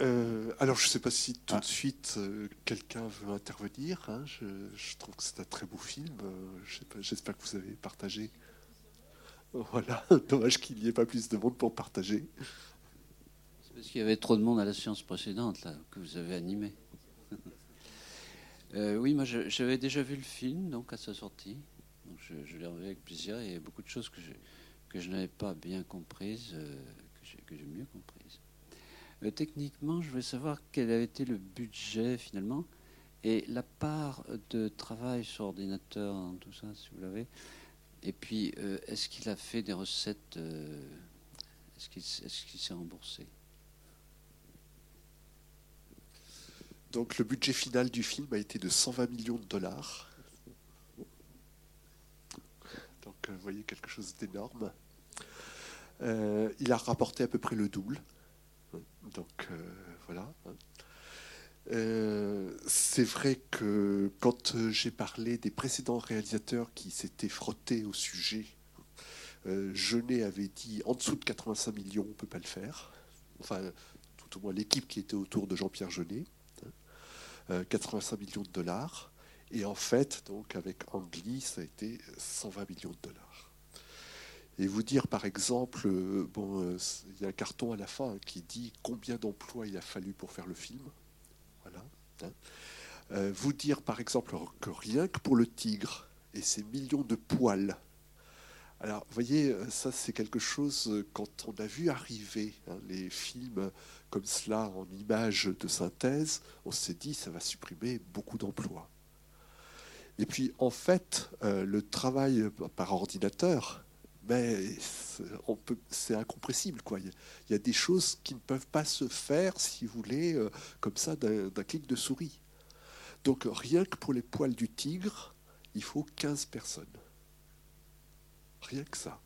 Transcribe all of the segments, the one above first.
Euh, alors, je ne sais pas si tout de suite euh, quelqu'un veut intervenir. Hein. Je, trouve que c'est un très beau film. Euh, j'espère que vous avez partagé. Voilà, dommage qu'il n'y ait pas plus de monde pour partager. C'est parce qu'il y avait trop de monde à la séance précédente que vous avez animé. oui, moi j'avais déjà vu le film donc à sa sortie. Je, l'ai revu avec plaisir. Il y a beaucoup de choses que j'ai que je n'avais pas bien comprises, euh, que j'ai- mieux comprises. Euh, techniquement, je voulais savoir quel avait été le budget finalement et la part de travail sur ordinateur dans tout ça, si vous l'avez. Et puis, euh, est-ce qu'il a fait des recettes est-ce qu'il s'est remboursé? Donc, le budget final du film a été de 120 millions de dollars. Vous voyez quelque chose d'énorme. Euh, il a rapporté à peu près le double. Donc, euh, voilà. Euh, c'est vrai que quand j'ai parlé des précédents réalisateurs qui s'étaient frottés au sujet, Jeunet avait dit en dessous de 85 millions, on ne peut pas le faire. Enfin, tout au moins l'équipe qui était autour de Jean-Pierre. Euh, 85 millions de dollars. Et en fait, donc avec Angli, ça a été 120 millions de dollars. Et vous dire, par exemple, euh, bon, euh, il y a un carton à la fin hein, qui dit combien d'emplois il a fallu pour faire le film. Voilà. hein. Euh, vous dire, par exemple, que rien que pour le tigre et ses millions de poils. Alors, vous voyez, ça, c'est quelque chose, quand on a vu arriver hein, les films comme cela en images de synthèse, on s'est dit, ça va supprimer beaucoup d'emplois. Et puis, en fait, euh, le travail par ordinateur, mais c'est- incompressible. Quoi. Il, y a, des choses qui ne peuvent pas se faire, si vous voulez, euh, comme ça, d'un d'un clic de souris. Donc, rien que pour les poils du tigre, il faut 15 personnes. Rien que ça.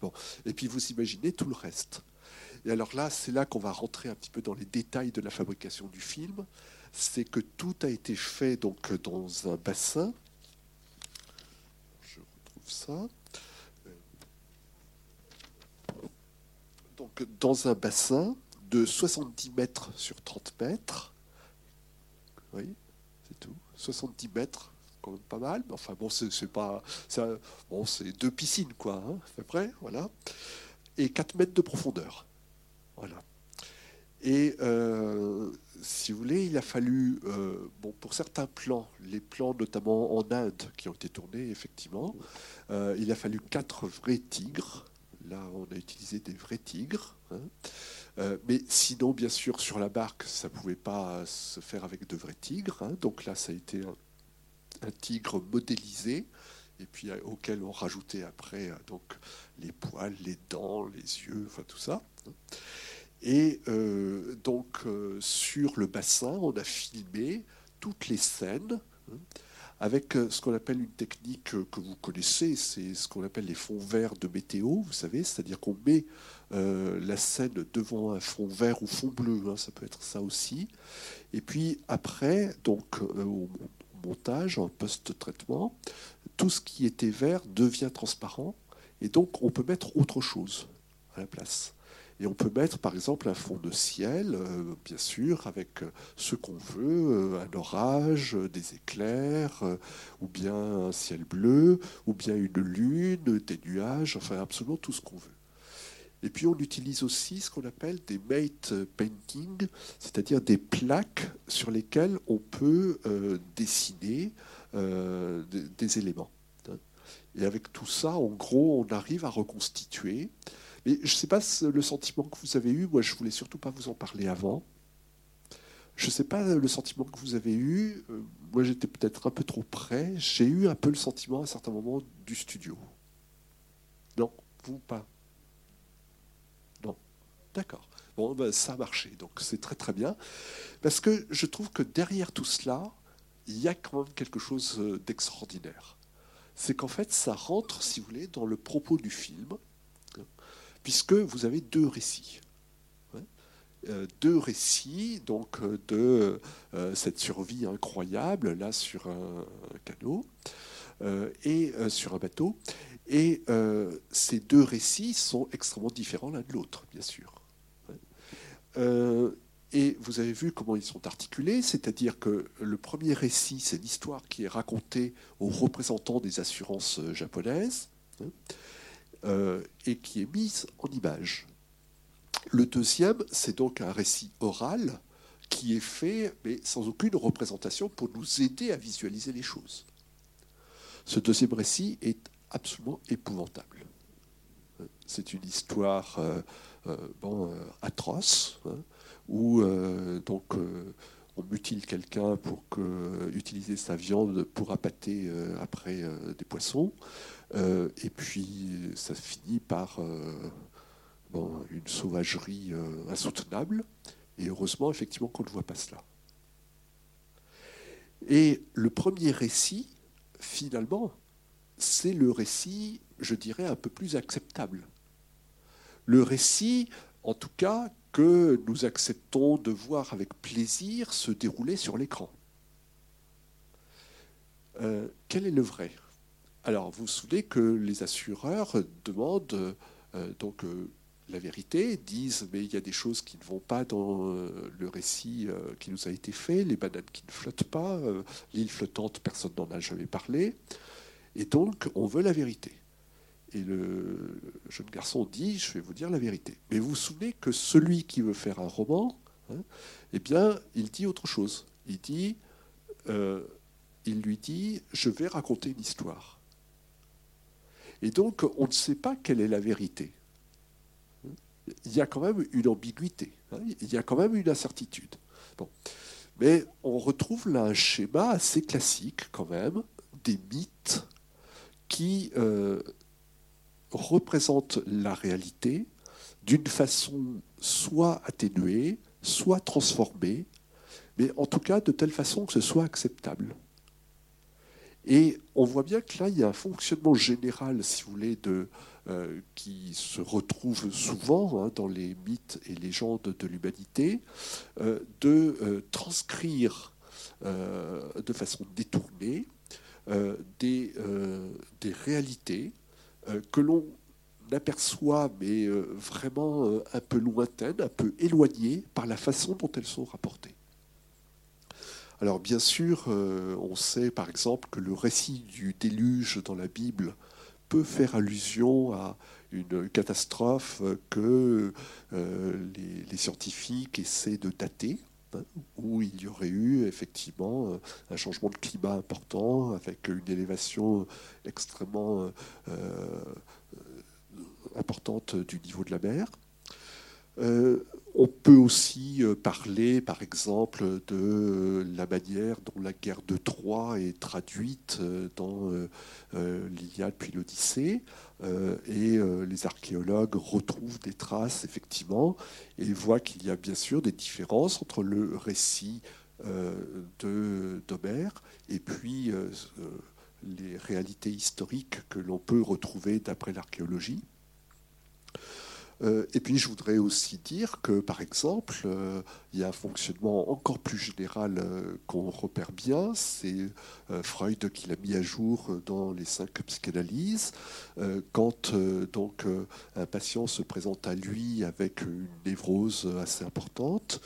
Bon. Et puis, vous imaginez tout le reste. Et alors là, c'est là qu'on va rentrer un petit peu dans les détails de la fabrication du film. C'est que tout a été fait donc dans un bassin. Je retrouve ça. Donc dans un bassin de 70 mètres sur 30 mètres. Oui, c'est tout. 70 mètres, quand même pas mal. Enfin bon, c'est pas. Bon, c'est deux piscines, quoi, hein, à peu près, voilà. Et 4 mètres de profondeur. Voilà. Et euh, si vous voulez, il a fallu, euh, bon, pour certains plans, les plans notamment en Inde qui ont été tournés, effectivement, euh, il a fallu quatre vrais tigres. Là, on a utilisé des vrais tigres. hein. Mais sinon, bien sûr, sur la barque, ça ne pouvait pas se faire avec de vrais tigres. hein. Donc là, ça a été un, tigre modélisé, et puis auquel on rajoutait après donc, les poils, les dents, les yeux, enfin tout ça. hein. Et euh, donc, euh, sur le bassin, on a filmé toutes les scènes hein, avec euh, ce qu'on appelle une technique que vous connaissez, c'est ce qu'on appelle les fonds verts de météo, vous savez, c'est-à-dire qu'on met la scène devant un fond vert ou fond bleu, hein, ça peut être ça aussi. Et puis après, donc au montage, en post-traitement, tout ce qui était vert devient transparent, et donc on peut mettre autre chose à la place. Et on peut mettre par exemple un fond de ciel, euh, bien sûr, avec euh, ce qu'on veut, euh, un orage, des éclairs, ou bien un ciel bleu, ou bien une lune, des nuages, enfin absolument tout ce qu'on veut. Et puis on utilise aussi ce qu'on appelle des mate painting, c'est-à-dire des plaques sur lesquelles on peut dessiner des, éléments. Et avec tout ça, en gros, on arrive à reconstituer. Mais je ne sais pas le sentiment que vous avez eu. Moi, je voulais surtout pas vous en parler avant. Je ne sais pas le sentiment que vous avez eu. Euh, Moi, j'étais peut-être un peu trop près. J'ai eu un peu le sentiment à certains moments du studio. Non, vous pas. Non. D'accord. Bon, ben, ça a marché. Donc, c'est très très bien. Parce que je trouve que derrière tout cela, il y a quand même quelque chose euh, d'extraordinaire. C'est qu'en fait, ça rentre, si vous voulez, dans le propos du film, puisque vous avez deux récits. Euh, deux récits donc euh, de euh, cette survie incroyable là sur un, canot et sur un bateau. Et ces deux récits sont extrêmement différents l'un de l'autre, bien sûr. Et vous avez vu comment ils sont articulés, c'est-à-dire que le premier récit, c'est l'histoire qui est racontée aux représentants des assurances japonaises hein, euh, et qui est mise en image. Le deuxième, c'est donc un récit oral qui est fait, mais sans aucune représentation, pour nous aider à visualiser les choses. Ce deuxième récit est absolument épouvantable. C'est une histoire euh, euh, atroce, hein, où donc on mutile quelqu'un pour utiliser sa viande pour appâter après des poissons, et puis ça finit par une sauvagerie euh, insoutenable. Et heureusement, effectivement, qu'on ne voit pas cela. Et le premier récit, finalement, c'est le récit, je dirais, un peu plus acceptable. Le récit, en tout cas, que nous acceptons de voir avec plaisir se dérouler sur l'écran. Euh, quel est le vrai? Alors, vous vous souvenez que les assureurs demandent euh, donc la vérité, disent mais il y a des choses qui ne vont pas dans euh, le récit euh, qui nous a été fait, les bananes qui ne flottent pas, euh, l'île flottante, personne n'en a jamais parlé. Et donc, on veut la vérité. Et le jeune garçon dit, je vais vous dire la vérité. Mais vous vous souvenez que celui qui veut faire un roman, hein, eh bien, il dit autre chose. Il dit, il lui dit, je vais raconter une histoire. Et donc, on ne sait pas quelle est la vérité il y a quand même une ambiguïté, hein, il y a quand même une incertitude. Mais on retrouve là un schéma assez classique quand même, des mythes qui euh, représentent la réalité d'une façon soit atténuée, soit transformée, mais en tout cas de telle façon que ce soit acceptable. Et on voit bien que là, il y a un fonctionnement général, si vous voulez, euh, qui se retrouve souvent hein, dans les mythes et légendes de l'humanité, euh, de euh, transcrire de façon détournée des, réalités que l'on aperçoit, mais vraiment un peu lointaines, un peu éloignées par la façon dont elles sont rapportées. Alors bien sûr, on sait par exemple que le récit du déluge dans la Bible peut faire allusion à une catastrophe que euh, les, scientifiques essaient de dater, hein, où il y aurait eu effectivement un changement de climat important avec une élévation extrêmement euh, importante du niveau de la mer. Euh, on peut aussi euh, parler, par exemple, de la manière dont la guerre de Troie est traduite euh, dans l'Iliade puis l'Odyssée. Et les archéologues retrouvent des traces, effectivement, et voient qu'il y a bien sûr des différences entre le récit d'Homère et puis les réalités historiques que l'on peut retrouver d'après l'archéologie. Euh, et puis je voudrais aussi dire que, par exemple, euh, il y a un fonctionnement encore plus général euh, qu'on repère bien, c'est Freud qui l'a mis à jour dans les cinq psychanalyses. quand donc un patient se présente à lui avec une névrose assez importante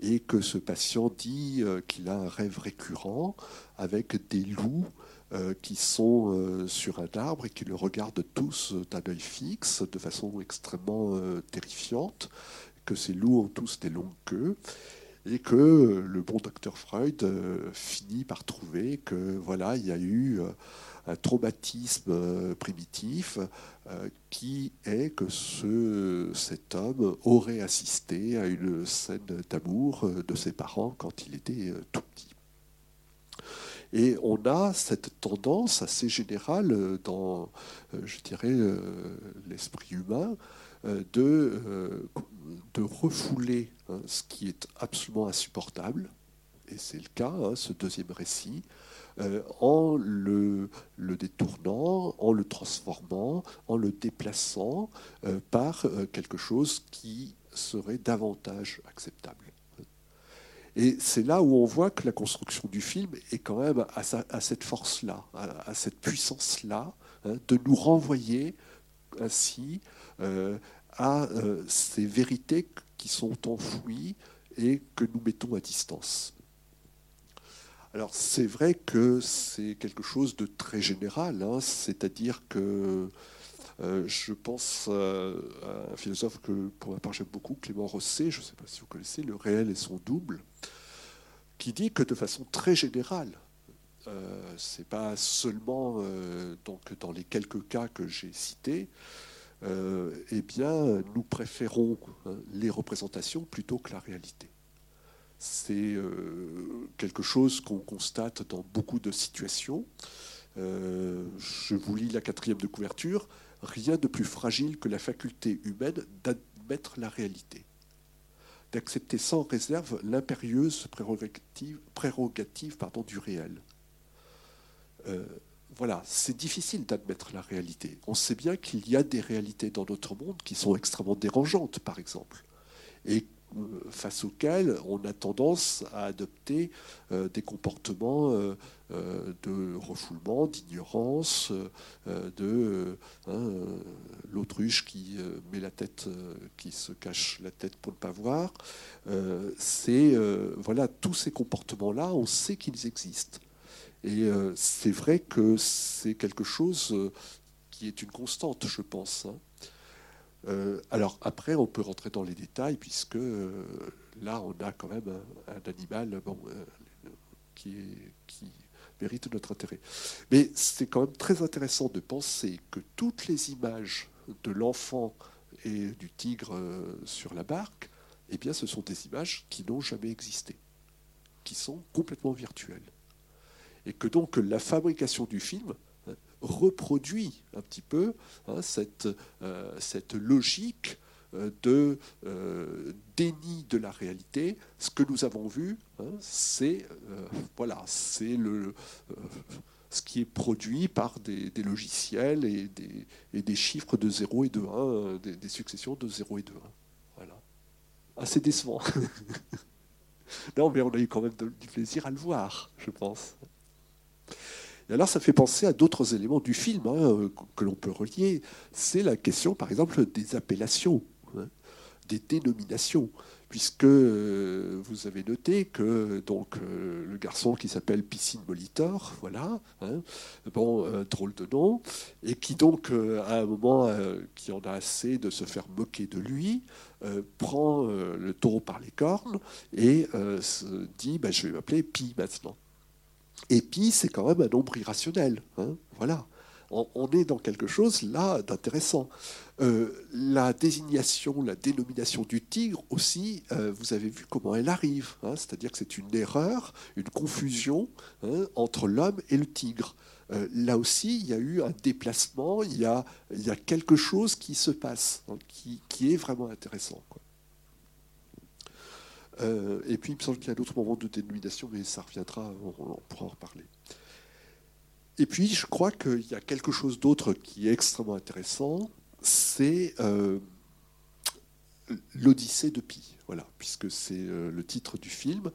et que ce patient dit qu'il a un rêve récurrent avec des loups qui sont euh, sur un arbre et qui le regardent tous d'un œil fixe, de façon extrêmement euh, terrifiante, que ces loups ont tous des longues queues, et que le bon docteur Freud finit par trouver que voilà, il y a eu un traumatisme primitif qui est que ce, cet homme aurait assisté à une scène d'amour de ses parents quand il était tout petit. Et on a cette tendance assez générale euh, dans, euh, je dirais, euh, l'esprit humain de, de refouler hein, ce qui est absolument insupportable, et c'est le cas, hein, ce deuxième récit, en le, le, détournant, en le transformant, en le déplaçant par quelque chose qui serait davantage acceptable. Et c'est là où on voit que la construction du film est quand même à, cette force-là, à, cette puissance-là, hein, de nous renvoyer ainsi euh, à euh, ces vérités qui sont enfouies et que nous mettons à distance. Alors c'est vrai que c'est quelque chose de très général, hein. c'est-à-dire que je pense euh, à un philosophe que pour ma part j'aime beaucoup, Clément Rosset, je ne sais pas si vous connaissez, Le réel et son double, qui dit que de façon très générale, euh, c'est pas seulement euh, donc dans les quelques cas que j'ai cités, eh bien nous préférons hein, les représentations plutôt que la réalité. C'est quelque chose qu'on constate dans beaucoup de situations. je vous lis la quatrième de couverture rien de plus fragile que la faculté humaine d'admettre la réalité, d'accepter sans réserve l'impérieuse prérogative, prérogative pardon, du réel. Euh, voilà, c'est difficile d'admettre la réalité. On sait bien qu'il y a des réalités dans notre monde qui sont extrêmement dérangeantes, par exemple, et face auxquels on a tendance à adopter euh, des comportements euh, euh, de refoulement, d'ignorance, de hein, l'autruche qui met la tête, qui se cache la tête pour ne pas voir. c'est voilà tous ces comportements-là, on sait qu'ils existent. Et c'est vrai que c'est quelque chose qui est une constante, je pense. Euh, alors après, on peut rentrer dans les détails, puisque euh, là, on a quand même un, animal euh, qui, mérite notre intérêt. Mais c'est quand même très intéressant de penser que toutes les images de l'enfant et du tigre sur la barque, eh bien, ce sont des images qui n'ont jamais existé, qui sont complètement virtuelles. Et que donc la fabrication du film reproduit un petit peu hein, cette, euh, cette logique euh, de euh, déni de la réalité. Ce que nous avons vu, hein, c'est voilà, c'est ce qui est produit par des, logiciels et des, chiffres de 0 et de 1, des, des, successions de 0 et de 1. Voilà. Assez décevant. non, mais on a eu quand même du plaisir à le voir, je pense. Et alors ça fait penser à d'autres éléments du film hein, que l'on peut relier. C'est la question, par exemple, des appellations, hein, des dénominations. Puisque euh, vous avez noté que donc euh, le garçon qui s'appelle Piscine Molitor, voilà, hein, bon, drôle de nom, et qui donc euh, à un moment qui en a assez de se faire moquer de lui, prend le taureau par les cornes et se dit bah, je vais m'appeler Pi maintenant. Et puis, c'est quand même un nombre irrationnel. Hein, voilà. On, est dans quelque chose là d'intéressant. Euh, la désignation, la dénomination du tigre aussi, euh, vous avez vu comment elle arrive. Hein, c'est-à-dire que c'est une erreur, une confusion hein, entre l'homme et le tigre. Euh, là aussi, il y a eu un déplacement, il y a, quelque chose qui se passe, qui, est vraiment intéressant. Euh, et puis, il me semble qu'il y a d'autres moments de dénomination, mais ça reviendra, on, pourra en reparler. Et puis, je crois qu'il y a quelque chose d'autre qui est extrêmement intéressant, c'est euh, l'Odyssée de Pi, voilà, puisque c'est euh, le titre du film.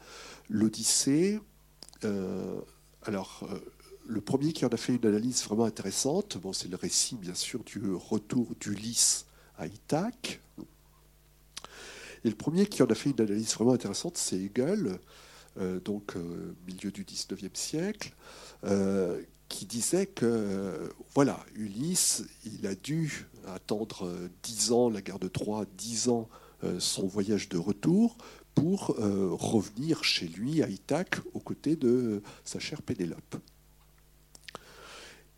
L'Odyssée, alors, le premier qui en a fait une analyse vraiment intéressante, bon, c'est le récit, bien sûr, du retour d'Ulysse à Ithaque, et le premier qui en a fait une analyse vraiment intéressante, c'est Hegel, euh, donc euh, milieu du 19e siècle, euh, qui disait que, voilà, Ulysse, il a dû attendre dix ans la guerre de Troie, dix ans son voyage de retour, pour revenir chez lui à Ithaque aux côtés de sa chère Pénélope.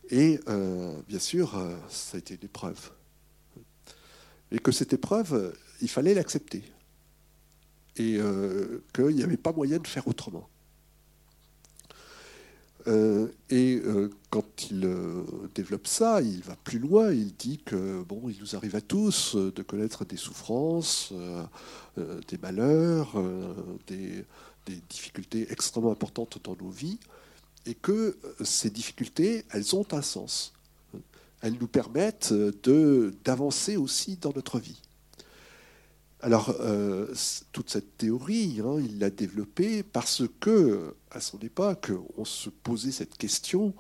Et bien sûr, ça a été une épreuve. Et que cette épreuve, il fallait l'accepter. Et euh, qu'il n'y avait pas moyen de faire autrement. Euh, et euh, quand il développe ça, il va plus loin. Il dit que bon, il nous arrive à tous de connaître des souffrances, des malheurs, des, difficultés extrêmement importantes dans nos vies, et que ces difficultés, elles ont un sens. Elles nous permettent d'avancer aussi dans notre vie. Alors, euh, toute cette théorie, hein, il l'a développée parce que, à son époque, on se posait cette question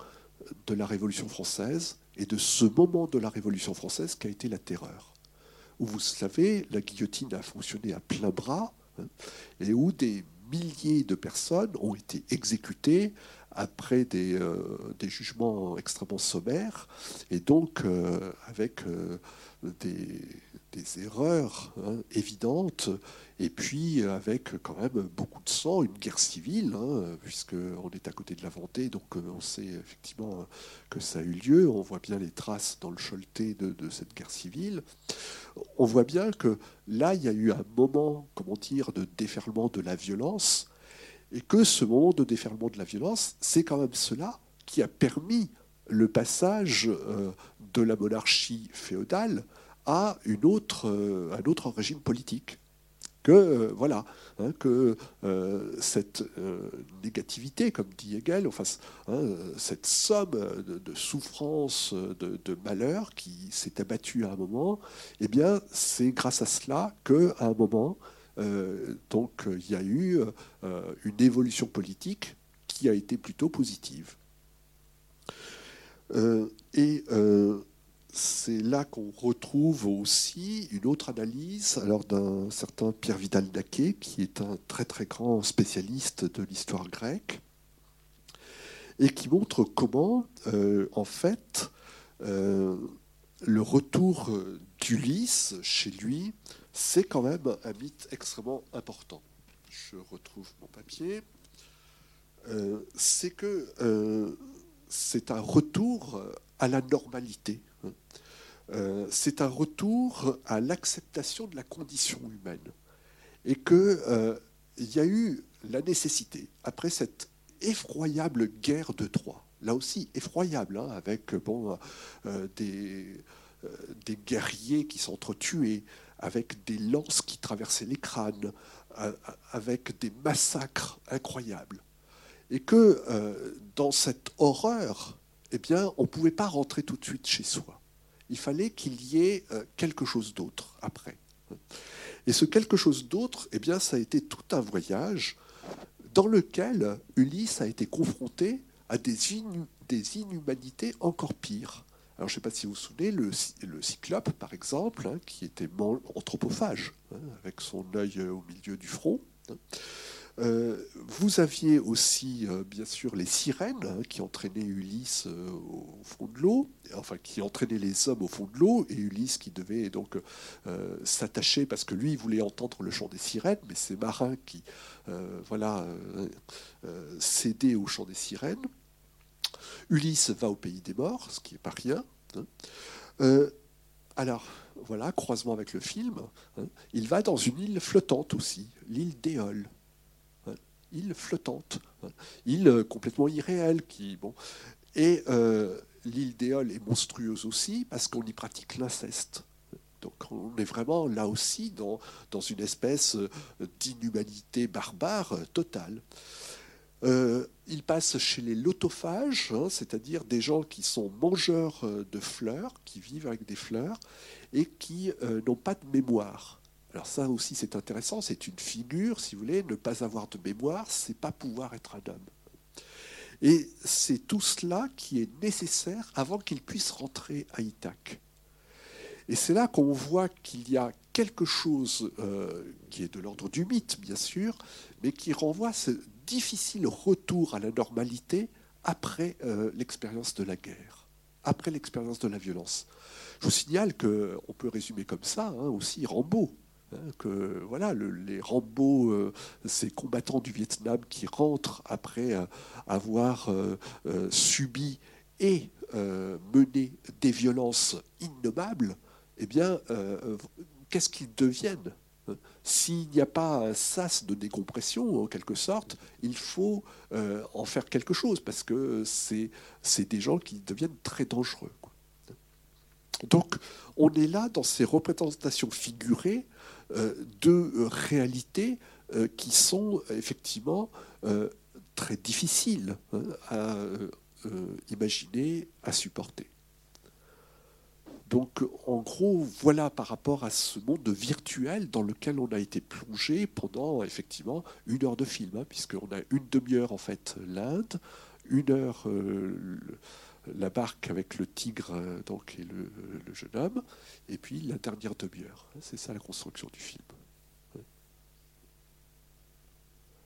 de la Révolution française et de ce moment de la Révolution française qui a été la terreur. Où vous savez, la guillotine a fonctionné à plein bras hein, et où des milliers de personnes ont été exécutées après des, des jugements extrêmement sommaires, et donc avec des, des erreurs hein, évidentes, et puis avec quand même beaucoup de sang, une guerre civile, hein, puisqu'on est à côté de la Vendée, donc euh, on sait effectivement que ça a eu lieu, on voit bien les traces dans le Choletais de, de cette guerre civile. On voit bien que là, il y a eu un moment, comment dire, de déferlement de la violence, et que ce moment de déferlement de la violence, c'est quand même cela qui a permis le passage euh, de la monarchie féodale à une autre, euh, un autre régime politique. Que, euh, voilà, hein, que euh, cette négativité, comme dit Hegel, hein, cette somme de, souffrance, de, de, malheur qui s'est abattue à un moment, eh bien, c'est grâce à cela qu'à un moment, donc, il y a eu une évolution politique qui a été plutôt positive. et c'est là qu'on retrouve aussi une autre analyse alors d'un certain Pierre Vidal-Naquet, qui est un très très grand spécialiste de l'histoire grecque, et qui montre comment, euh, en fait, euh, le retour d'Ulysse chez lui, c'est quand même un mythe extrêmement important. Je retrouve mon papier. Euh, c'est que c'est un retour à la normalité euh, c'est un retour à l'acceptation de la condition humaine. Et qu'il euh, y a eu la nécessité, après cette effroyable guerre de Troie, là aussi effroyable, hein, avec bon, euh, des, des, guerriers qui s'entretuaient, avec des lances qui traversaient les crânes, avec des massacres incroyables. Et que dans cette horreur, eh bien, on ne pouvait pas rentrer tout de suite chez soi il fallait qu'il y ait euh, quelque chose d'autre après. Et ce quelque chose d'autre, eh bien, ça a été tout un voyage dans lequel Ulysse a été confronté à des, inhumanités encore pires. Alors, je ne sais pas si vous vous souvenez, le, cyclope, par exemple, hein, qui était anthropophage, hein, avec son œil euh, au milieu du front. Hein, vous aviez aussi, euh, bien sûr, les sirènes hein, qui entraînaient Ulysse euh, au fond de l'eau, enfin qui entraînaient les hommes au fond de l'eau, et Ulysse qui devait donc s'attacher parce que lui il voulait entendre le chant des sirènes, mais c'est marins qui, voilà, cédaient au chant des sirènes. Ulysse va au pays des morts, ce qui n'est pas rien. Hein. alors, voilà, croisement avec le film, hein. il va dans une île flottante aussi, l'île d'Éole île flottante, île euh, complètement irréelle. Qui, bon. Et euh, l'île d'Éole est monstrueuse aussi parce qu'on y pratique l'inceste. Donc on est vraiment là aussi dans, dans une espèce euh, d'inhumanité barbare totale. il passe chez les lotophages, hein, c'est-à-dire des gens qui sont mangeurs de fleurs, qui vivent avec des fleurs et qui n'ont pas de mémoire. Alors ça aussi c'est intéressant, c'est une figure, si vous voulez, ne pas avoir de mémoire, c'est pas pouvoir être un homme. Et c'est tout cela qui est nécessaire avant qu'il puisse rentrer à Ithaque. Et c'est là qu'on voit qu'il y a quelque chose euh, qui est de l'ordre du mythe, bien sûr, mais qui renvoie ce difficile retour à la normalité après euh, l'expérience de la guerre, après l'expérience de la violence. Je vous signale qu'on peut résumer comme ça hein, aussi Rambo. Hein, que voilà, les Rambo, euh, ces combattants du Vietnam qui rentrent après euh, avoir euh, subi et mené des violences innommables, eh bien, qu'est-ce qu'ils deviennent? S'il n'y a pas un sas de décompression, en quelque sorte, il faut en faire quelque chose, parce que c'est des gens qui deviennent très dangereux. Donc, on est là dans ces représentations figurées euh, de réalités euh, qui sont effectivement euh, très difficiles hein, à imaginer, à supporter. Donc, en gros, voilà par rapport à ce monde virtuel dans lequel on a été plongé pendant effectivement une heure de film, hein, puisqu'on a une demi-heure en fait l'Inde, une heure la barque avec le tigre euh, donc, et le, jeune homme, et puis la dernière demi-heure. C'est ça la construction du film.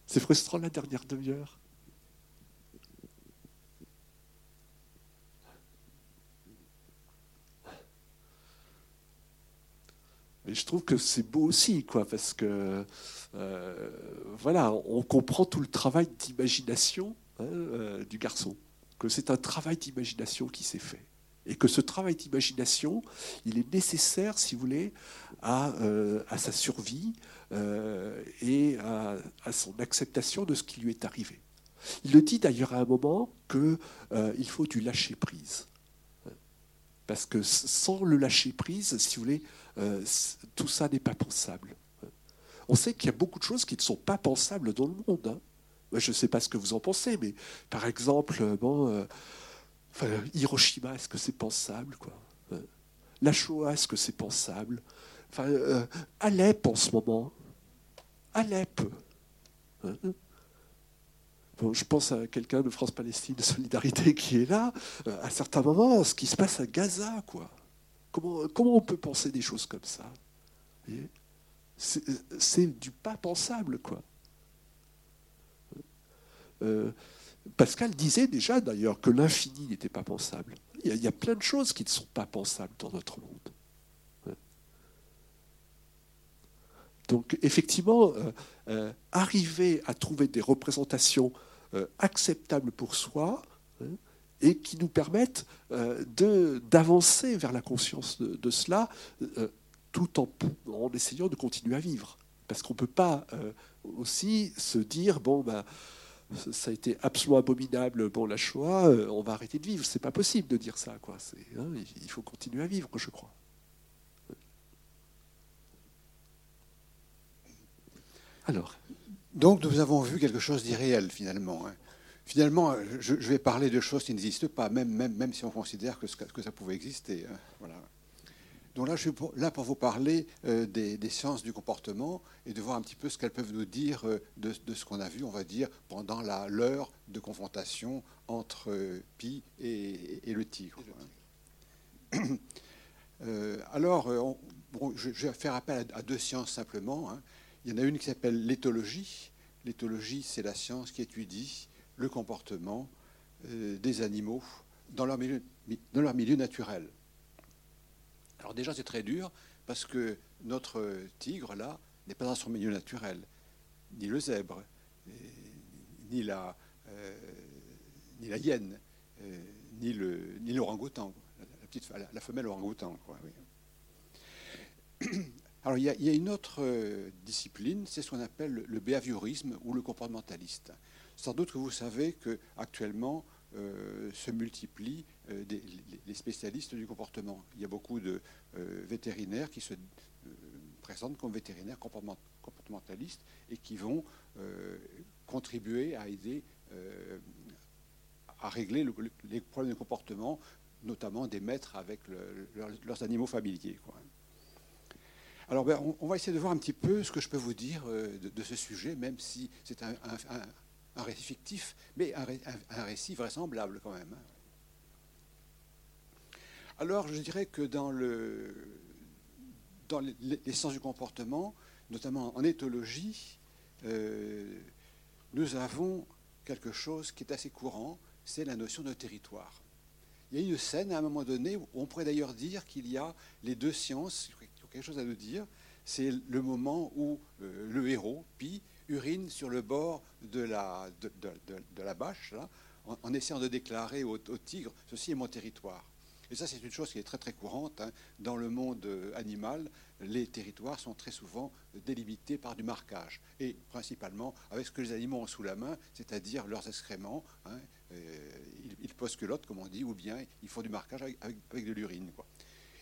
C'est frustrant la dernière demi-heure. Et je trouve que c'est beau aussi, quoi, parce que euh, voilà, on comprend tout le travail d'imagination hein, euh, du garçon, que c'est un travail d'imagination qui s'est fait, et que ce travail d'imagination, il est nécessaire, si vous voulez, à, euh, sa survie et à, son acceptation de ce qui lui est arrivé. Il le dit d'ailleurs à un moment qu'il il faut du lâcher prise, parce que sans le lâcher prise, si vous voulez, euh, tout ça n'est pas pensable. On sait qu'il y a beaucoup de choses qui ne sont pas pensables dans le monde. Hein. Je ne sais pas ce que vous en pensez, mais par exemple, euh, euh, Hiroshima, est-ce que c'est pensable quoi La Shoah, est-ce que c'est pensable? Enfin, Alep en ce moment. Alep. Hein? Je pense à quelqu'un de France-Palestine de Solidarité qui est là. À certains moments, ce qui se passe à Gaza, quoi. Comment, on peut penser des choses comme ça? C'est du pas pensable, quoi. Euh, Pascal disait déjà d'ailleurs que l'infini n'était pas pensable. Il y, a, plein de choses qui ne sont pas pensables dans notre monde. Donc effectivement, euh, euh, arriver à trouver des représentations acceptables pour soi, hein, et qui nous permettent d'avancer vers la conscience de, cela tout en, en, essayant de continuer à vivre. Parce qu'on ne peut pas aussi se dire, bon, ben, ça a été absolument abominable, bon, la Shoah, on va arrêter de vivre. C'est pas possible de dire ça. Quoi. Hein, il faut continuer à vivre, je crois. Alors. Donc nous avons vu quelque chose d'irréel finalement. Hein. Finalement, je, vais parler de choses qui n'existent pas, même, même, même si on considère que, que ça pouvait exister. Hein, voilà. Donc là, je suis là pour vous parler euh, des, sciences du comportement et de voir un petit peu ce qu'elles peuvent nous dire euh, de, ce qu'on a vu, on va dire, pendant l'heure de confrontation entre euh, Pi et, le tigre. alors, je, vais faire appel à, deux sciences simplement. Hein. Il y en a une qui s'appelle l'éthologie. L'éthologie, c'est la science qui étudie le comportement des animaux dans leur, milieu, dans leur milieu naturel. Alors déjà, c'est très dur parce que notre tigre, là, n'est pas dans son milieu naturel, ni le zèbre, ni la, euh, ni la hyène, euh, ni le ni l'orang-outan, la, petite, la, femelle orang-outan. Alors il y, a, il y, a, une autre discipline, c'est ce qu'on appelle le, le behaviorisme ou le comportementaliste. Sans doute que vous savez qu'actuellement euh, se multiplient euh, les spécialistes du comportement. Il y a beaucoup de euh, vétérinaires qui se présentent comme vétérinaires comportementalistes et qui vont contribuer à aider à régler les problèmes de comportement, notamment des maîtres avec leurs animaux familiers. Alors, ben, on, va essayer de voir un petit peu ce que je peux vous dire de, ce sujet, même si c'est un, un récit fictif, mais un, récit vraisemblable quand même. Alors je dirais que dans, le, dans les, sciences du comportement, notamment en éthologie, euh, nous avons quelque chose qui est assez courant, c'est la notion de territoire. Il y a une scène à un moment donné où on pourrait d'ailleurs dire qu'il y a les deux sciences qui ont quelque chose à nous dire. C'est le moment où euh, le héros, Pi, urine sur le bord de la, de, la bâche, en, essayant de déclarer au, tigre, ceci est mon territoire. Et ça, c'est une chose qui est très très courante. Hein. Dans le monde animal, les territoires sont très souvent délimités par du marquage, et principalement avec ce que les animaux ont sous la main, c'est-à-dire leurs excréments. Hein. Euh, ils, ils postculotent, comme on dit, ou bien ils font du marquage avec de l'urine.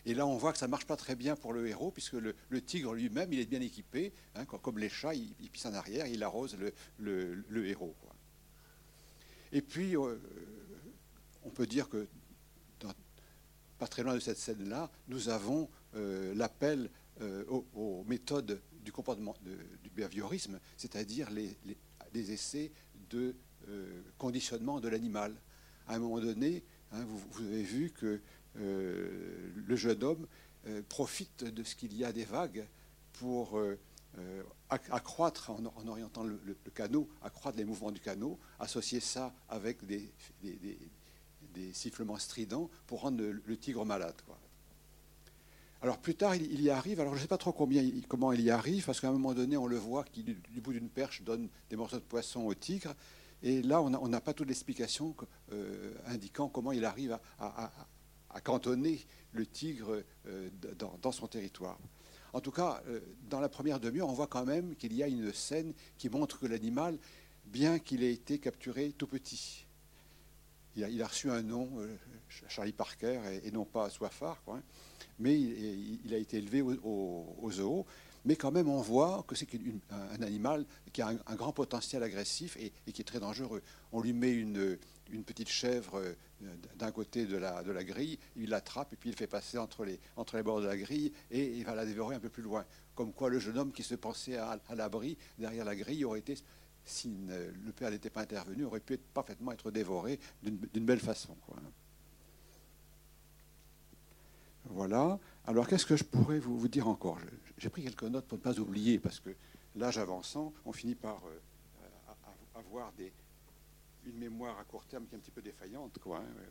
Et là, on voit que ça ne marche pas très bien pour le héros, puisque le, tigre lui-même, il est bien équipé. Hein, comme les chats, il, pisse en arrière, il arrose le, héros. Et puis, euh, on peut dire que, pas très loin de cette scène-là, nous avons euh, l'appel euh, aux, méthodes du comportement, du behaviorisme, c'est-à-dire les, essais de conditionnement de l'animal. À un moment donné, hein, vous, avez vu que le jeune homme euh, profite de ce qu'il y a des vagues pour euh, accroître, en, orientant le, canot, accroître les mouvements du canot, associer ça avec des, sifflements stridents pour rendre le, tigre malade. Alors plus tard, il, y arrive. Alors je ne sais pas trop combien, comment il y arrive, parce qu'à un moment donné, on le voit qui, du, bout d'une perche, donne des morceaux de poisson au tigre. Et là, on n'a pas toute l'explication euh, indiquant comment il arrive à, cantonner le tigre euh, dans, son territoire. En tout cas, euh, dans la première demi-heure, on voit quand même qu'il y a une scène qui montre que l'animal, bien qu'il ait été capturé tout petit, il a, reçu un nom, Charlie Parker, et, non pas Soifard, quoi, hein mais il, a été élevé au, zoo. Mais quand même, on voit que c'est un animal qui a un, grand potentiel agressif et, qui est très dangereux. On lui met une, petite chèvre euh, d'un côté de la, grille, il l'attrape et puis il fait passer entre les, bords de la grille et il va la dévorer un peu plus loin. Comme quoi le jeune homme qui se pensait à, l'abri derrière la grille aurait été, si le père n'était pas intervenu, aurait pu parfaitement être dévoré d'une belle façon. Voilà. Alors, qu'est-ce que je pourrais vous, dire encore? J'ai pris quelques notes pour ne pas oublier, parce que l'âge avançant, on finit par euh, avoir des, une mémoire à court terme qui est un petit peu défaillante. Quoi, hein,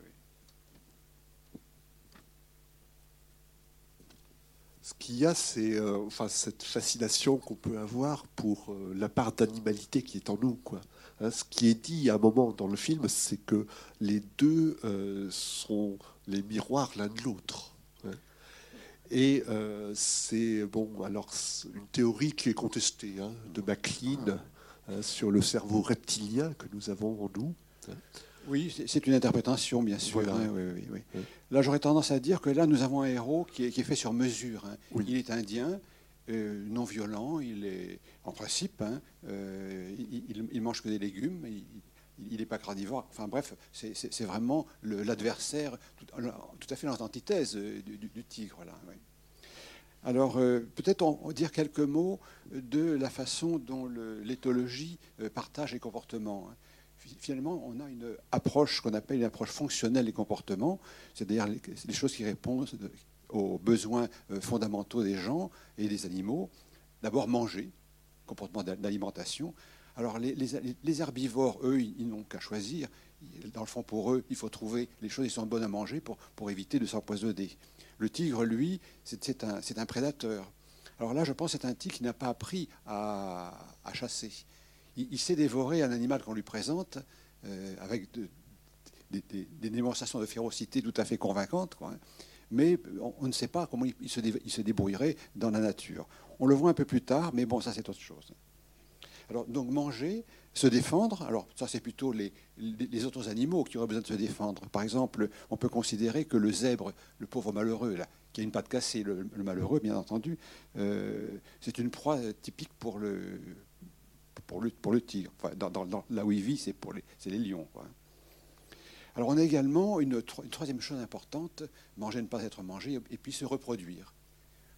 Ce qu'il y a, c'est euh, enfin, cette fascination qu'on peut avoir pour euh, la part d'animalité qui est en nous. Quoi. Hein, ce qui est dit à un moment dans le film, c'est que les deux sont les miroirs l'un de l'autre. Et euh, c'est bon, alors une théorie qui est contestée hein, de MacLean hein, sur le cerveau reptilien que nous avons en nous. Oui, c'est une interprétation, bien sûr. Hein, là, j'aurais tendance à dire que là, nous avons un héros qui est, qui est fait sur mesure. Il est indien, euh, non violent, il est en principe, euh, il, il, mange que des légumes, il n'est pas carnivore. Enfin bref, c'est vraiment l'adversaire, tout, à fait l'antithèse du, tigre. Là, Alors euh, peut-être dire quelques mots de la façon dont l'éthologie euh, partage les comportements. Hein. Finalement, on a une approche qu'on appelle une approche fonctionnelle des comportements, c'est-à-dire les, choses qui répondent aux besoins euh, fondamentaux des gens et des animaux. D'abord manger, comportement d'alimentation. Alors les, herbivores, eux, ils, n'ont qu'à choisir. Dans le fond, pour eux, il faut trouver les choses qui sont bonnes à manger pour, pour éviter de s'empoisonner. Le tigre, lui, c'est un, prédateur. Alors là, je pense que c'est un tigre qui n'a pas appris à, chasser. Il, sait dévorer un animal qu'on lui présente euh, avec des, démonstrations de férocité tout à fait convaincantes, quoi, mais on, ne sait pas comment il se débrouillerait dans la nature. On le voit un peu plus tard, mais bon, ça c'est autre chose. Donc manger, se défendre, alors ça c'est plutôt les, autres animaux qui auraient besoin de se défendre. Par exemple, on peut considérer que le zèbre, le pauvre malheureux, là, qui a une patte cassée, le, malheureux bien entendu, euh, c'est une proie typique pour le, pour le, pour le tigre. Dans, là où il vit, c'est les, les lions. Alors on a également une, une, troisième chose importante, manger, ne pas être mangé, et puis se reproduire.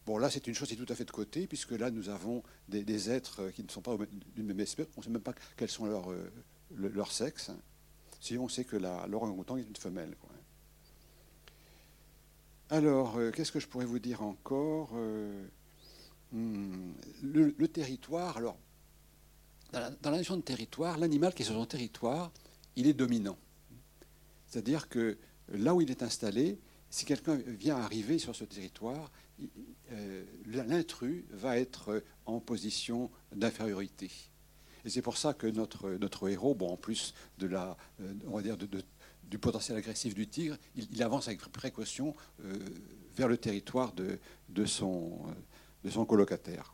Bon, là, c'est une chose qui est tout à fait de côté, puisque là, nous avons des, êtres qui ne sont pas d'une même espèce. On ne sait même pas quels sont leurs euh, leur sexe. Si on sait que l'orang-outan est une femelle. Alors, euh, qu'est-ce que je pourrais vous dire encore euh, hmm, le, territoire, alors, dans la, dans la notion de territoire, l'animal qui est sur son territoire, il est dominant. C'est-à-dire que là où il est installé, si quelqu'un vient arriver sur ce territoire, euh, l'intrus va être en position d'infériorité. Et c'est pour ça que notre, notre héros, bon, en plus de la, euh, on va dire du potentiel agressif du tigre, il, avance avec précaution euh, vers le territoire de, de, son, de son colocataire.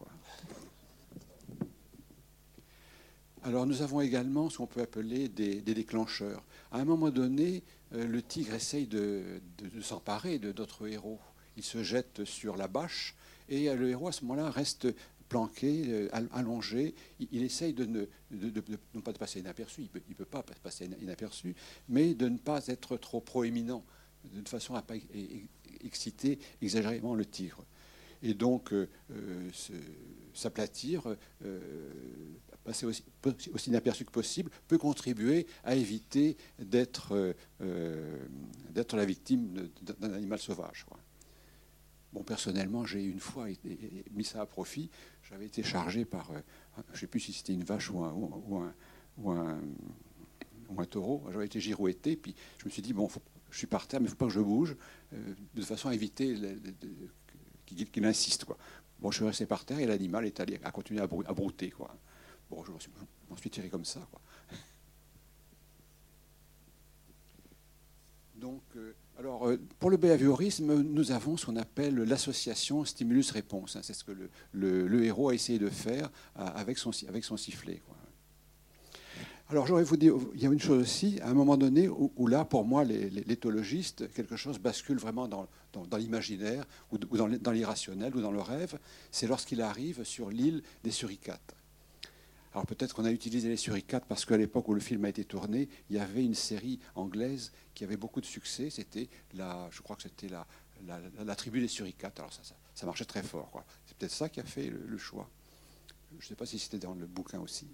Alors nous avons également ce qu'on peut appeler des, déclencheurs. À un moment donné, le tigre essaye de, s'emparer de notre héros il se jette sur la bâche et le héros à ce moment-là reste planqué, euh, allongé. Il, essaye de ne pas de passer inaperçu, il ne peut, peut, pas passer inaperçu, mais de ne pas être trop proéminent, de façon à ne pas exciter exagérément le tigre. Et donc, euh, euh, s'aplatir, passer aussi, aussi, inaperçu que possible, peut contribuer à éviter d'être la victime d'un animal sauvage. Bon, personnellement, j'ai une fois mis ça à profit. J'avais été chargé par, euh, je ne sais plus si c'était une vache ou un, ou un, taureau. J'avais été girouetté, puis je me suis dit, bon, je suis par terre, mais il ne faut pas que je bouge, euh, de façon à éviter qu'il insiste. Quoi. Bon, je suis resté par terre et l'animal est allé, a continué à, brouter. Quoi. Bon, je m'en suis, tiré comme ça. Quoi. Donc, euh, alors, euh, pour le behaviorisme, nous avons ce qu'on appelle l'association stimulus-réponse. Hein. C'est ce que le, héros a essayé de faire avec son, avec son sifflet. Alors j'aurais vous dire, il y a une chose aussi, à un moment donné, où, là, pour moi, l'éthologiste, quelque chose bascule vraiment dans, l'imaginaire, ou, dans l'irrationnel, ou dans le rêve, c'est lorsqu'il arrive sur l'île des Suricates. Alors peut-être qu'on a utilisé les Suricates parce qu'à l'époque où le film a été tourné, il y avait une série anglaise qui avait beaucoup de succès. C'était la, je crois que c'était la, la, tribu des Suricates. Alors ça, ça, marchait très fort. C'est peut-être ça qui a fait le, choix. Je ne sais pas si c'était dans le bouquin aussi.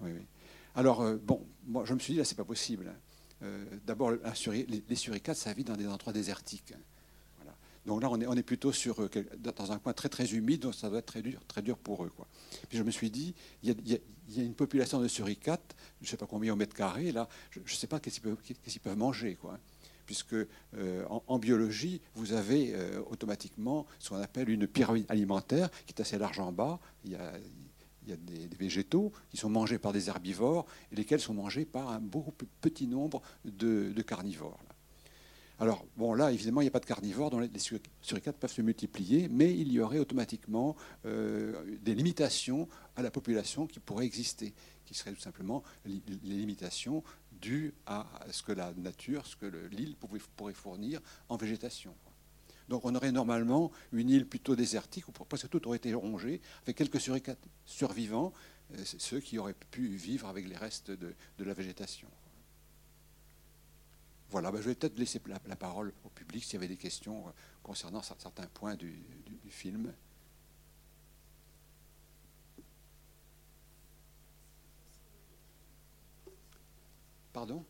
Oui, oui. Alors, euh, bon, moi, je me suis dit, là, c'est pas possible. Hein. Euh, d'abord, les, suricates, ça vit dans des endroits désertiques. Voilà. Donc là, on est, plutôt sur, euh, dans un coin très, très humide, donc ça doit être très dur, très dur pour eux. Quoi. Puis je me suis dit, il y a, une population de suricates, je ne sais pas combien au mètre carré, là, je ne sais pas qu'est-ce qu'ils peuvent, manger. Quoi puisque en, biologie, vous avez automatiquement ce qu'on appelle une pyramide alimentaire qui est assez large en bas. Il y a, il y a des, végétaux qui sont mangés par des herbivores et lesquels sont mangés par un beaucoup plus petit nombre de, carnivores. Alors, bon, là, évidemment, il n'y a pas de carnivores dont les, suricates peuvent se multiplier, mais il y aurait automatiquement euh, des limitations à la population qui pourraient exister, qui seraient tout simplement les limitations dues à ce que la nature, ce que l'île pourrait fournir en végétation. Donc on aurait normalement une île plutôt désertique où presque tout aurait été rongé, avec quelques survivants, euh, ceux qui auraient pu vivre avec les restes de, la végétation. Voilà, ben, je vais peut-être laisser la, parole au public s'il y avait des questions euh, concernant certains points du film. Pardon?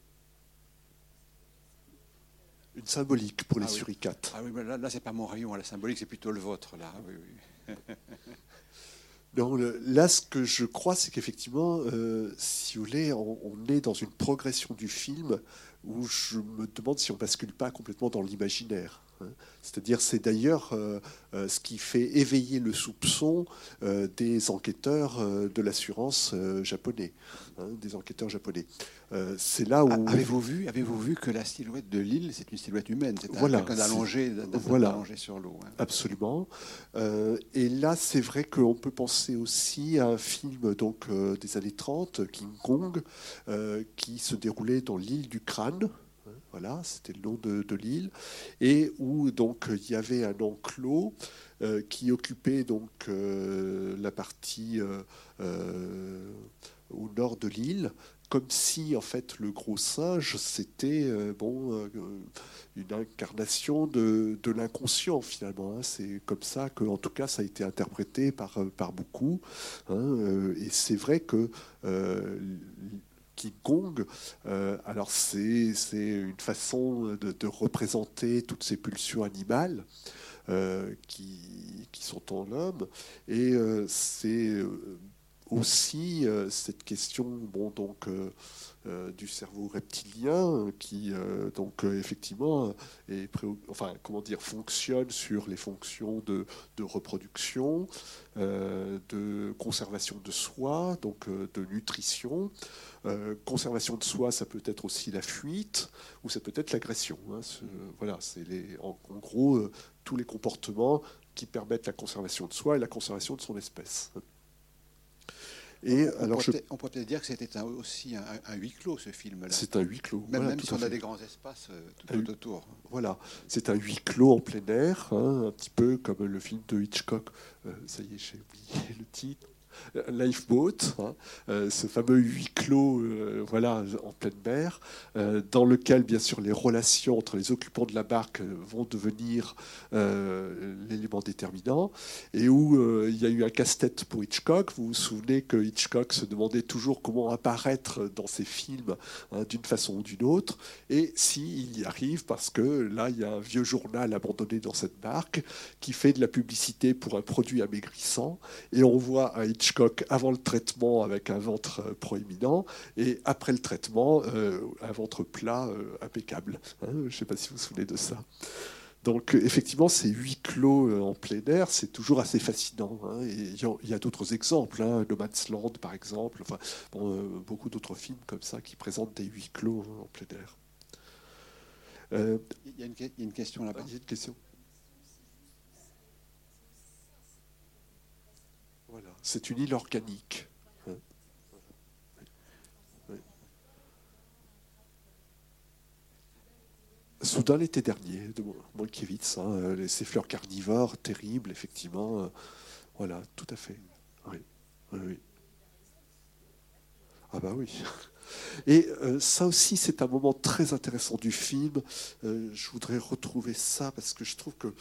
Une symbolique pour les ah suricates. Ah oui, mais là, là c'est pas mon rayon, la symbolique, c'est plutôt le vôtre, là. Oui, non, là, ce que je crois, c'est qu'effectivement, euh, si vous voulez, on, est dans une progression du film où je me demande si on bascule pas complètement dans l'imaginaire. Hein. C'est-à-dire, c'est d'ailleurs euh, euh, ce qui fait éveiller le soupçon des enquêteurs de l'assurance japonais, hein, des enquêteurs japonais. Euh, c'est là où. Avez-vous vu, avez-vous vu que la silhouette de l'île, c'est une silhouette humaine, c'est voilà, un allongé, voilà, allongé sur l'eau. Hein. Absolument. Euh, et là, c'est vrai qu'on peut penser aussi à un film donc euh, des années 30, King Kong, qui se déroulait dans l'île du Crâne. Voilà, c'était le nom de, l'île, et où donc il y avait un enclos qui occupait donc la partie au nord de l'île, comme si en fait le gros singe c'était euh, euh, une incarnation de, l'inconscient finalement. Hein. C'est comme ça que en tout cas ça a été interprété par euh, par beaucoup. Hein. et c'est vrai que King Kong, alors c'est une façon de, représenter toutes ces pulsions animales qui, qui sont en l'homme et c'est aussi euh, cette question bon, donc, euh, euh, du cerveau reptilien qui donc, effectivement est enfin, comment dire, fonctionne sur les fonctions de, de reproduction, de conservation de soi, donc de nutrition. Conservation de soi, ça peut être aussi la fuite ou ça peut être l'agression. Hein. voilà, c'est en, en, gros tous les comportements qui permettent la conservation de soi et la conservation de son espèce. Et on, alors pourrait, je... on pourrait peut-être dire que c'était aussi un, huis clos, ce film-là. C'est un huis clos. Même, même si on a des grands espaces euh, tout, autour. Voilà, c'est un huis clos en plein air, hein, un petit peu comme le film de Hitchcock. Euh, ça y est, j'ai oublié le titre. Lifeboat, hein, euh, ce fameux huis clos euh, voilà, en pleine mer, euh, dans lequel, bien sûr, les relations entre les occupants de la barque vont devenir l'élément élément déterminant, et où il y a eu un casse-tête pour Hitchcock. Vous vous souvenez que Hitchcock se demandait toujours comment apparaître dans ses films hein, d'une façon ou d'une autre, et s'il y arrive, parce que là, il y a un vieux journal abandonné dans cette barque qui fait de la publicité pour un produit amaigrissant, et on voit un Hitchcock avant le traitement avec un ventre euh, proéminent, et après le traitement, euh, un ventre plat impeccable. Hein. je ne sais pas si vous vous souvenez de ça. Donc effectivement, ces huit clos euh, en plein air, c'est toujours assez fascinant. Hein. il y a, d'autres exemples, hein, No Man's Land par exemple, enfin, euh, beaucoup d'autres films comme ça qui présentent des huit clos hein, en plein air. Euh, il, y a une, question là-bas. il y a une question. Voilà, c'est une île organique. Soudain l'été dernier, de Mankiewicz, hein, ces fleurs carnivores, terribles, effectivement. Euh, voilà, tout à fait. Ah bah oui. Et euh, ça aussi, c'est un moment très intéressant du film. Euh, je voudrais retrouver ça parce que je trouve que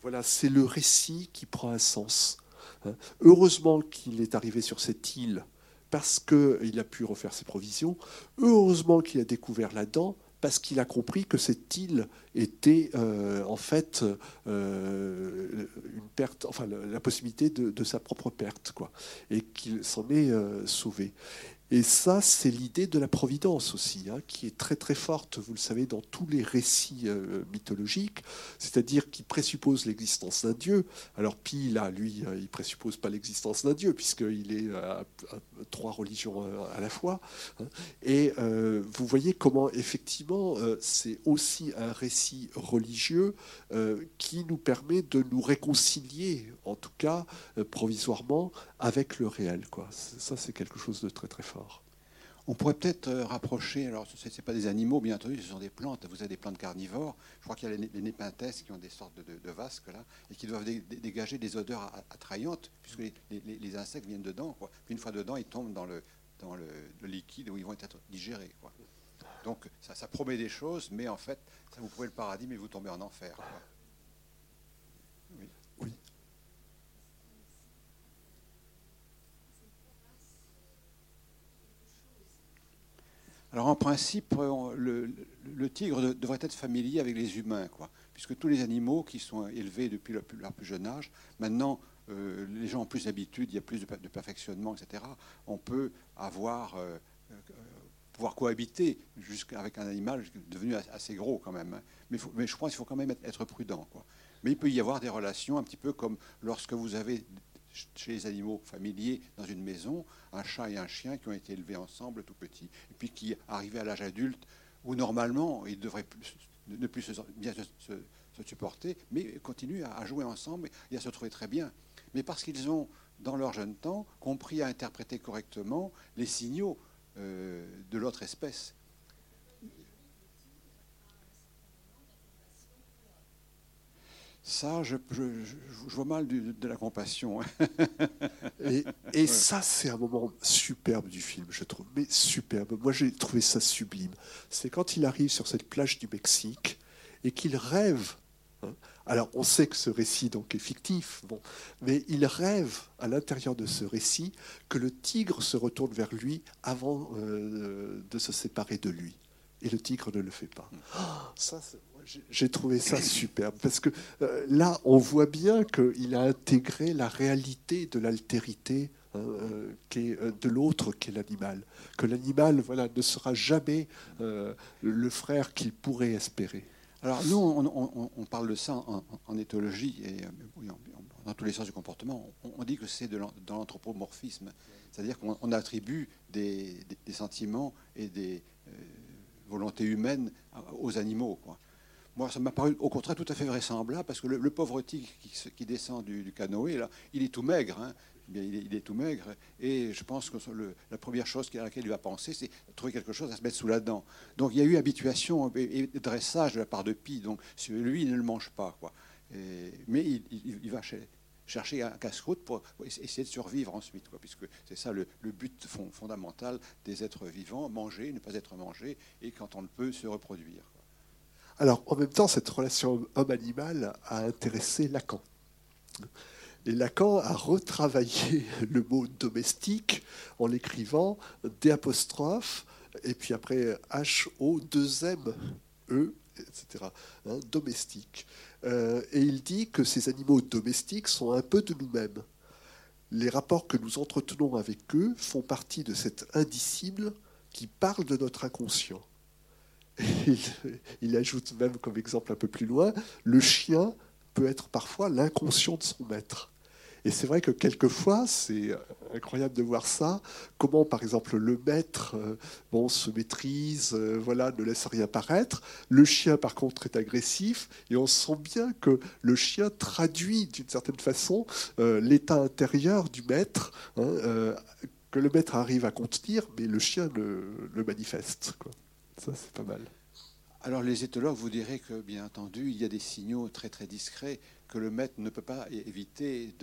voilà, c'est le récit qui prend un sens. Hein. Heureusement qu'il est arrivé sur cette île parce qu'il a pu refaire ses provisions. Heureusement qu'il a découvert la dent parce qu'il a compris que cette île était euh, en fait euh, la, possibilité de, sa propre perte, et qu'il s'en est euh, sauvé. Et ça, c'est l'idée de la providence aussi, hein, qui est très très forte, vous le savez, dans tous les récits euh, mythologiques, c'est-à-dire qui présuppose l'existence d'un dieu. Alors Pi, là, lui, euh, il présuppose pas l'existence d'un dieu, puisqu'il est à, trois religions euh, à la fois. Hein. Et vous voyez comment, effectivement, c'est aussi un récit religieux qui nous permet de nous réconcilier, en tout cas provisoirement, avec le réel. Ça, c'est quelque chose de très très fort. On pourrait peut-être euh, rapprocher, alors ce n'est pas des animaux, bien entendu, ce sont des plantes. Vous avez des plantes carnivores. Je crois qu'il y a les, népenthes qui ont des sortes de, vasques là, et qui doivent dégager des odeurs attrayantes, puisque les, insectes viennent dedans. Quoi. Une fois dedans, ils tombent dans le, liquide où ils vont être digérés. Quoi. Donc ça, promet des choses, mais en fait, ça vous pouvez le paradis, mais vous tombez en enfer. Oui. oui. Alors en principe, le, tigre devrait être familier avec les humains, puisque tous les animaux qui sont élevés depuis leur plus, jeune âge, maintenant euh, les gens ont plus d'habitude, il y a plus de, perfectionnement, etc. On peut avoir, euh, euh, pouvoir cohabiter avec un animal devenu assez gros quand même. Hein. Mais, je pense qu'il faut quand même être, prudent. Mais il peut y avoir des relations un petit peu comme lorsque vous avez chez les animaux familiers dans une maison, un chat et un chien qui ont été élevés ensemble tout petits, et puis qui arrivaient à l'âge adulte où normalement ils devraient ne plus bien se, supporter, mais continuent à, jouer ensemble et à se trouver très bien. Mais parce qu'ils ont, dans leur jeune temps, compris à interpréter correctement les signaux euh, de l'autre espèce. Ça, je, vois mal de la compassion. et, ça, c'est un moment superbe du film, je trouve. Mais superbe. Moi, j'ai trouvé ça sublime. C'est quand il arrive sur cette plage du Mexique et qu'il rêve. Hein. Alors, on sait que ce récit donc est fictif, bon, mais il rêve à l'intérieur de ce récit que le tigre se retourne vers lui avant euh, de se séparer de lui. Et le tigre ne le fait pas. Oh, ça, j'ai trouvé ça superbe parce que euh, là, on voit bien qu'il a intégré la réalité de l'altérité hein, euh, euh, de l'autre qu'est l'animal. Que l'animal voilà, ne sera jamais le frère qu'il pourrait espérer. Alors nous, on, parle de ça en, éthologie et dans tous les sens du comportement. On, dit que c'est dans l'anthropomorphisme, c'est-à-dire qu'on attribue des, sentiments et des volontés humaines aux animaux. Quoi. Moi, ça m'a paru au contraire tout à fait vraisemblable, parce que le, pauvre tigre qui, descend du, canoë, là, il est tout maigre. Hein. Bien, il, est, tout maigre. Et je pense que la première chose à laquelle il va penser, c'est trouver quelque chose à se mettre sous la dent. Donc il y a eu habituation et, dressage de la part de Pi. Donc lui, il ne le mange pas. Quoi. mais il, va chercher un casse-croûte pour essayer de survivre ensuite, puisque c'est ça le, but fondamental des êtres vivants, manger, ne pas être mangé, et quand on le peut, se reproduire. Alors, en même temps, cette relation homme-animal a intéressé Lacan. Et Lacan a retravaillé le mot domestique en l'écrivant D apostrophe et puis après H O 2 M E etc. Hein, domestique. Euh, et il dit que ces animaux domestiques sont un peu de nous-mêmes. Les rapports que nous entretenons avec eux font partie de cet indicible qui parle de notre inconscient. Il, ajoute même comme exemple un peu plus loin, le chien peut être parfois l'inconscient de son maître. Et c'est vrai que quelquefois, c'est incroyable de voir ça. Comment, par exemple, le maître euh, bon, se maîtrise, euh, voilà, ne laisse rien paraître. Le chien, par contre, est agressif. Et on sent bien que le chien traduit, d'une certaine façon, euh, l'état intérieur du maître, hein, que le maître arrive à contenir, mais le chien le, le manifeste. Ça, c'est pas mal. Alors les éthologues vous diraient que, bien entendu, il y a des signaux très très discrets que le maître ne peut pas éviter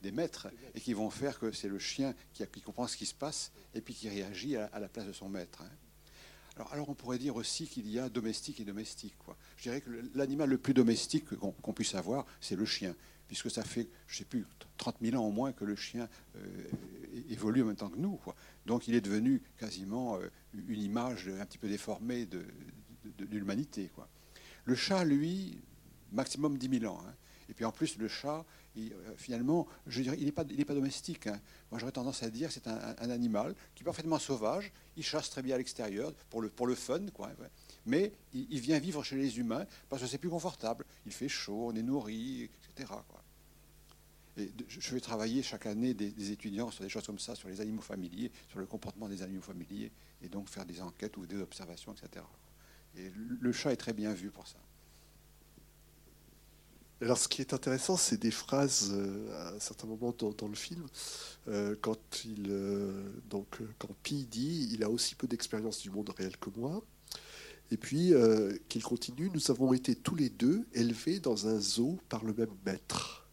d'émettre et qui vont faire que c'est le chien qui, comprend ce qui se passe et puis qui réagit à, la place de son maître. Hein. Alors, on pourrait dire aussi qu'il y a domestique et domestique. Je dirais que l'animal le plus domestique qu'on puisse avoir, c'est le chien, puisque ça fait, je ne sais plus, 30 000 ans au moins que le chien euh, évolue en même temps que nous. Donc il est devenu quasiment euh, une image un petit peu déformée de, l'humanité. Le chat, lui, maximum 10 000 ans. Hein. Et puis en plus, le chat, euh, finalement, il n'est pas, domestique. Hein. Moi, j'aurais tendance à dire que c'est un, animal qui est parfaitement sauvage. Il chasse très bien à l'extérieur pour le, fun, quoi. Mais il, vient vivre chez les humains parce que c'est plus confortable. Il fait chaud, on est nourri, etc. Et je vais travailler chaque année des, étudiants sur des choses comme ça, sur les animaux familiers, sur le comportement des animaux familiers, et donc faire des enquêtes ou des observations, etc. Et le chat est très bien vu pour ça. Alors, ce qui est intéressant, c'est des phrases euh, à un certain moment dans, le film, euh, quand euh, donc, quand Pi dit, il a aussi peu d'expérience du monde réel que moi, et puis qu'il continue, nous avons été tous les deux élevés dans un zoo par le même maître.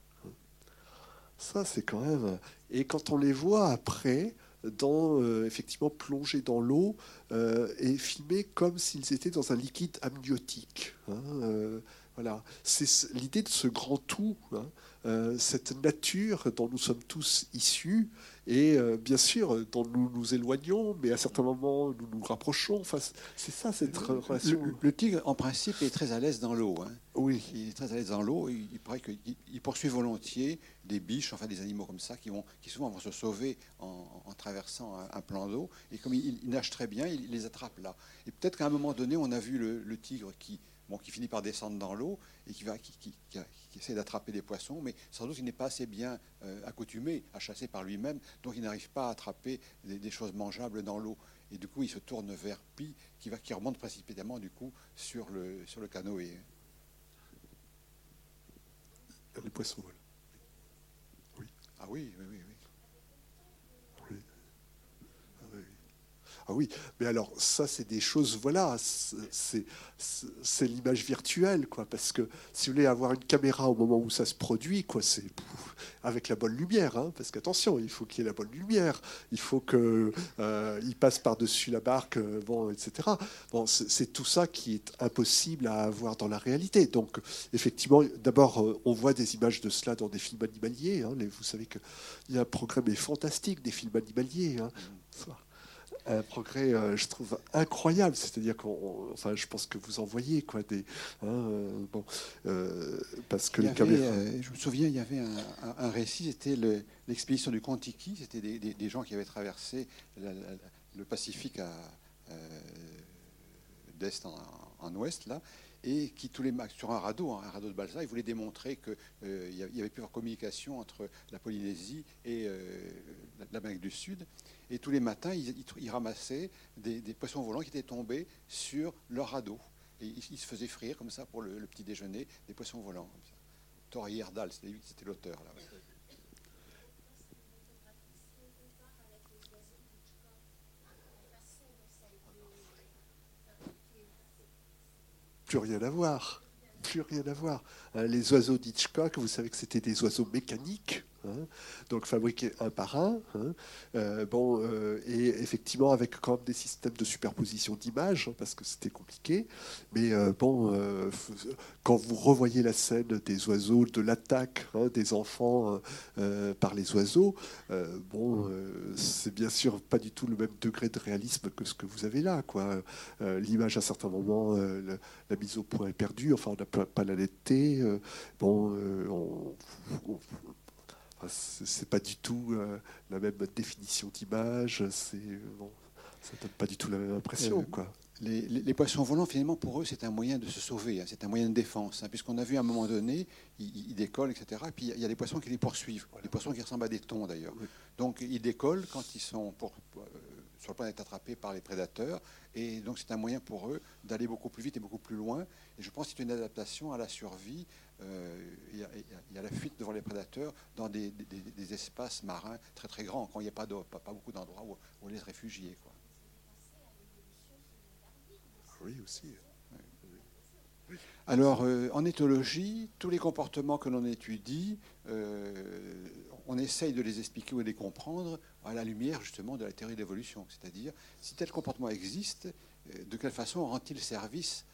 Ça, c'est quand même. Et quand on les voit après, dans, effectivement plongés dans l'eau et filmés comme s'ils étaient dans un liquide amniotique. Hein, voilà, c'est l'idée de ce grand tout, hein, euh, cette nature dont nous sommes tous issus, et euh, bien sûr dont nous nous éloignons, mais à certains moments nous nous rapprochons. Enfin, c'est ça cette relation. Le, tigre, en principe, est très à l'aise dans l'eau. Hein. Oui, il est très à l'aise dans l'eau. Il, il paraît qu'il poursuit volontiers des biches, enfin des animaux comme ça, qui vont, qui souvent vont se sauver en, traversant un, plan d'eau. Et comme il, nage très bien, il, les attrape là. Et peut-être qu'à un moment donné, on a vu le tigre qui bon, qui finit par descendre dans l'eau et qui, va, qui, essaie d'attraper des poissons, mais sans doute il n'est pas assez bien euh, accoutumé à chasser par lui-même, donc il n'arrive pas à attraper des, choses mangeables dans l'eau. Et du coup, il se tourne vers Pi, qui, va, qui remonte précipitamment du coup sur le, sur le canoë. Les poissons volent. Oui. Ah oui, oui, oui. oui. Ah oui, mais alors ça, c'est des choses, voilà, c'est l'image virtuelle, quoi. Parce que si vous voulez avoir une caméra au moment où ça se produit, quoi, c'est avec la bonne lumière, hein, parce qu'attention, il faut qu'il y ait la bonne lumière, il faut qu'il euh, passe par-dessus la barque, euh, bon, etc. Bon, c'est tout ça qui est impossible à avoir dans la réalité. Donc, effectivement, d'abord, euh, on voit des images de cela dans des films animaliers. Hein. vous savez qu'il y a un programme fantastique des films animaliers. Hein un progrès, euh, je trouve, incroyable. C'est-à-dire qu'on, enfin, je pense que vous en voyez, quoi, des, hein, euh, bon, euh, parce que les caméras... je me souviens, il y avait un, récit, c'était l'expédition du Contiki, c'était des, gens qui avaient traversé le Pacifique à, d'est en, ouest, là, et qui tous les sur un radeau, hein, un radeau de balsa, ils voulaient démontrer qu'il y avait plus de communication entre la Polynésie et l'Amérique du Sud. Et tous les matins, ils, ramassaient des, poissons volants qui étaient tombés sur leur radeau. Et ils, se faisaient frire comme ça pour le, petit déjeuner, des poissons volants. Tori Herdal, c'était l'auteur. Là. Plus rien à voir. Plus rien à voir. Hein, les oiseaux d'Hitchcock, vous savez que c'était des oiseaux mécaniques hein. donc fabriqués un par un. hein. Euh, bon, euh, et effectivement avec quand même des systèmes de superposition d'images, hein, parce que c'était compliqué. Mais euh, bon, quand vous revoyez la scène des oiseaux, de l'attaque des enfants par les oiseaux, bon, c'est bien sûr pas du tout le même degré de réalisme que ce que vous avez là. quoi. L'image à certains moments, la mise au point est perdue, enfin on n'a pas, la netteté. bon, on- c'est pas du tout euh, la même définition d'image, c'est bon, ça donne pas du tout la même impression. Euh, quoi. Les, les- les poissons volants, finalement, pour eux, c'est un moyen de se sauver, hein, c'est un moyen de défense. hein, Puisqu'on a vu à un moment donné, ils, ils décollent, etc. Et puis il y a des poissons qui les poursuivent, des poissons qui ressemblent à des thons d'ailleurs. Oui. Donc ils décollent quand ils sont pour- euh, sur le point d'être attrapés par les prédateurs. Et donc c'est un moyen pour eux d'aller beaucoup plus vite et beaucoup plus loin. Et je pense que c'est une adaptation à la survie euh, et, à, et à- et à la fuite devant les prédateurs dans des, des- espaces marins très très grands, quand il n'y a pas, de- pas, pas beaucoup d'endroits où, où se réfugier. Quoi. Oui, aussi. Alors, euh, en éthologie, tous les comportements que l'on étudie, euh, on essaye de les expliquer ou de les comprendre à la lumière justement de la théorie de l'évolution. C'est-à-dire, si tel comportement existe, euh, de quelle façon rend-il service,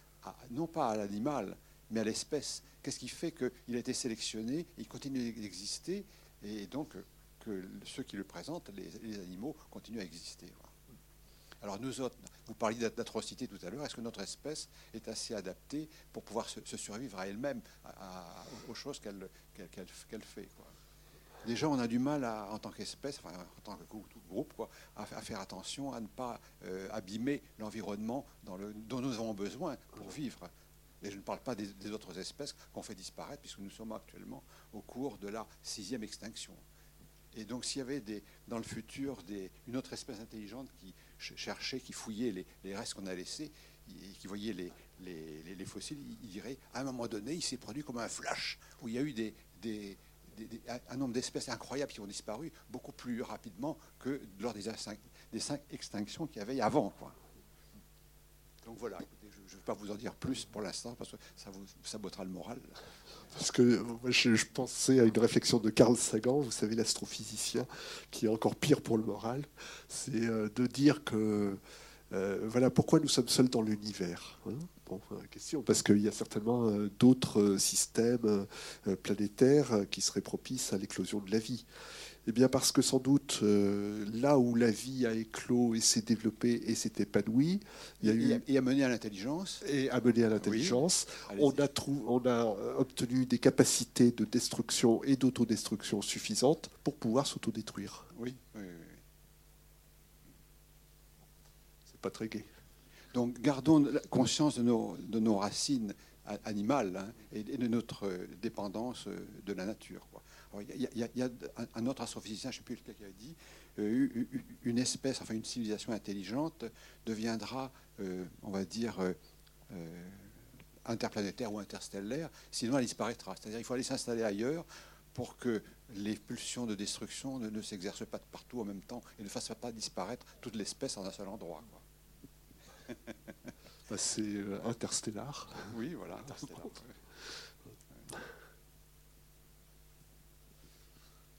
non pas à l'animal, mais à l'espèce? Qu'est-ce qui fait qu'il a été sélectionné, il continue d'exister, et donc que ceux qui le présentent, les, animaux, continuent à exister. Alors nous autres, vous parliez d'atrocité tout à l'heure, est-ce que notre espèce est assez adaptée pour pouvoir se, survivre à elle-même, aux choses qu'elle fait. Déjà, on a du mal en tant qu'espèce, enfin, en tant que grou- groupe, à, faire attention à ne pas euh, abîmer l'environnement dont nous avons besoin pour vivre. Et je ne parle pas des, autres espèces qu'on fait disparaître, puisque nous sommes actuellement au cours de la sixième extinction. Et donc, s'il y avait dans le futur une autre espèce intelligente qui cherchait, qui fouillait les, restes qu'on a laissés, et qui voyait les, les- les- les fossiles, il, dirait, à un moment donné, il s'est produit comme un flash, où il y a eu des, un nombre d'espèces incroyables qui ont disparu beaucoup plus rapidement que lors des, cinq, extinctions qu'il y avait avant. Donc voilà, je ne vais pas vous en dire plus pour l'instant, parce que ça vous sabotera le moral. Parce que moi, je, pensais à une réflexion de Carl Sagan, vous savez, l'astrophysicien, qui est encore pire pour le moral, c'est euh, de dire que euh, voilà pourquoi nous sommes seuls dans l'univers. hein. Bon, euh, question, parce qu'il y a certainement d'autres systèmes planétaires qui seraient propices à l'éclosion de la vie. Eh bien, parce que sans doute, euh, là où la vie a éclos et s'est développée et s'est épanouie, il y a eu Et, et amener à l'intelligence. et à l'intelligence, on a, trou- on a euh, obtenu des capacités de destruction et d'autodestruction suffisantes pour pouvoir s'autodétruire. Oui, oui, oui. C'est pas très gai. Donc gardons la- conscience de nos, de nos racines a- animales hein, et, de notre dépendance euh, de la nature. quoi. Alors, Il y, a- il y a- il y a un, autre astrophysicien, je ne sais plus lequel qui avait dit, euh, une espèce, enfin une civilisation intelligente deviendra, euh, on va dire, euh, interplanétaire ou interstellaire, sinon elle disparaîtra. C'est-à-dire qu'il faut aller s'installer ailleurs pour que les pulsions de destruction ne, ne s'exercent pas de partout en même temps et ne fassent pas disparaître toute l'espèce en un seul endroit. quoi. Bah, c'est interstellar. Oui, voilà, interstellaire.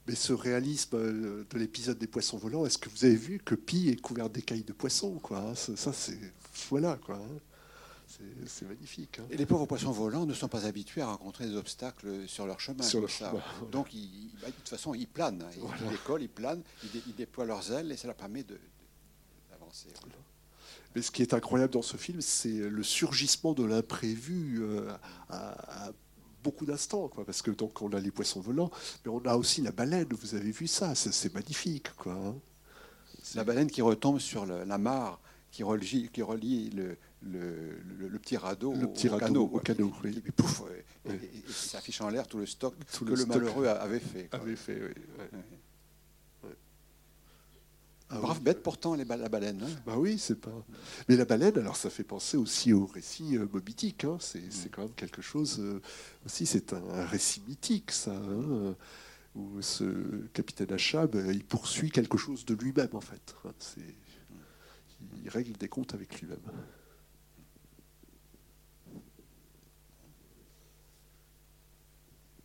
Mais ce réalisme euh, de l'épisode des poissons volants, est-ce que vous avez vu que Pi est couvert d'écailles de poissons quoi, hein? Ça, c'est voilà quoi. hein. C'est- magnifique. hein. Et les pauvres poissons volants ne sont pas habitués à rencontrer des obstacles sur leur chemin. Sur leur ça. chemin, voilà. Donc, ils- bah, de toute façon, ils planent. Ils, Voilà. ils décollent, ils planent, ils, dé- ils déploient leurs ailes et ça leur permet de- de- d'avancer. Mais ce qui est incroyable dans ce film, c'est le surgissement de l'imprévu euh, à, à beaucoup d'instants, quoi. Parce que donc on a les poissons volants, mais on a aussi la baleine. Vous avez vu ça C'est- magnifique, quoi. hein. La baleine qui retombe sur le- la mare qui relie, qui relie le, le- le- le petit radeau Le au, petit au radeau canot. au Et puis, pouf, et, Oui. et- et ça affiche en l'air tout le stock Tout que le stock. malheureux avait fait. quoi. Avait fait, oui. Ah Brave oui. bête pourtant, les ba- la baleine. hein. Bah oui, c'est pas. Mais la baleine, alors ça fait penser aussi au récit euh, hein. C'est c'est quand même quelque chose euh, aussi. C'est un, un récit mythique, ça. hein, euh, où ce capitaine Achab, euh, il poursuit quelque chose de lui-même en fait. C'est- Il règle des comptes avec lui-même.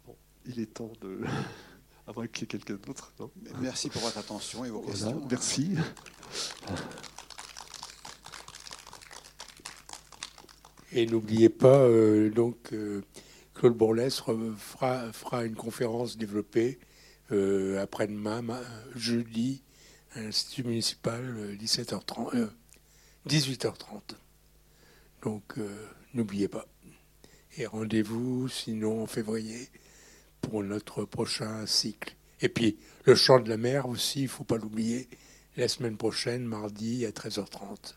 Bon, il est temps de Moins qu'il y ait quelqu'un d'autre. Merci pour votre attention et vos Voilà, questions. merci. Et n'oubliez pas, euh, donc, euh, Claude Bourlès fera, fera une conférence développée euh, après-demain, ma- jeudi, à l'Institut municipal, euh, 17h30, euh, 18h30. Donc, euh, n'oubliez pas. Et rendez-vous, sinon, en février, pour notre prochain cycle. Et puis, le chant de la mer aussi, il ne faut pas l'oublier, la semaine prochaine, mardi, à 13h30.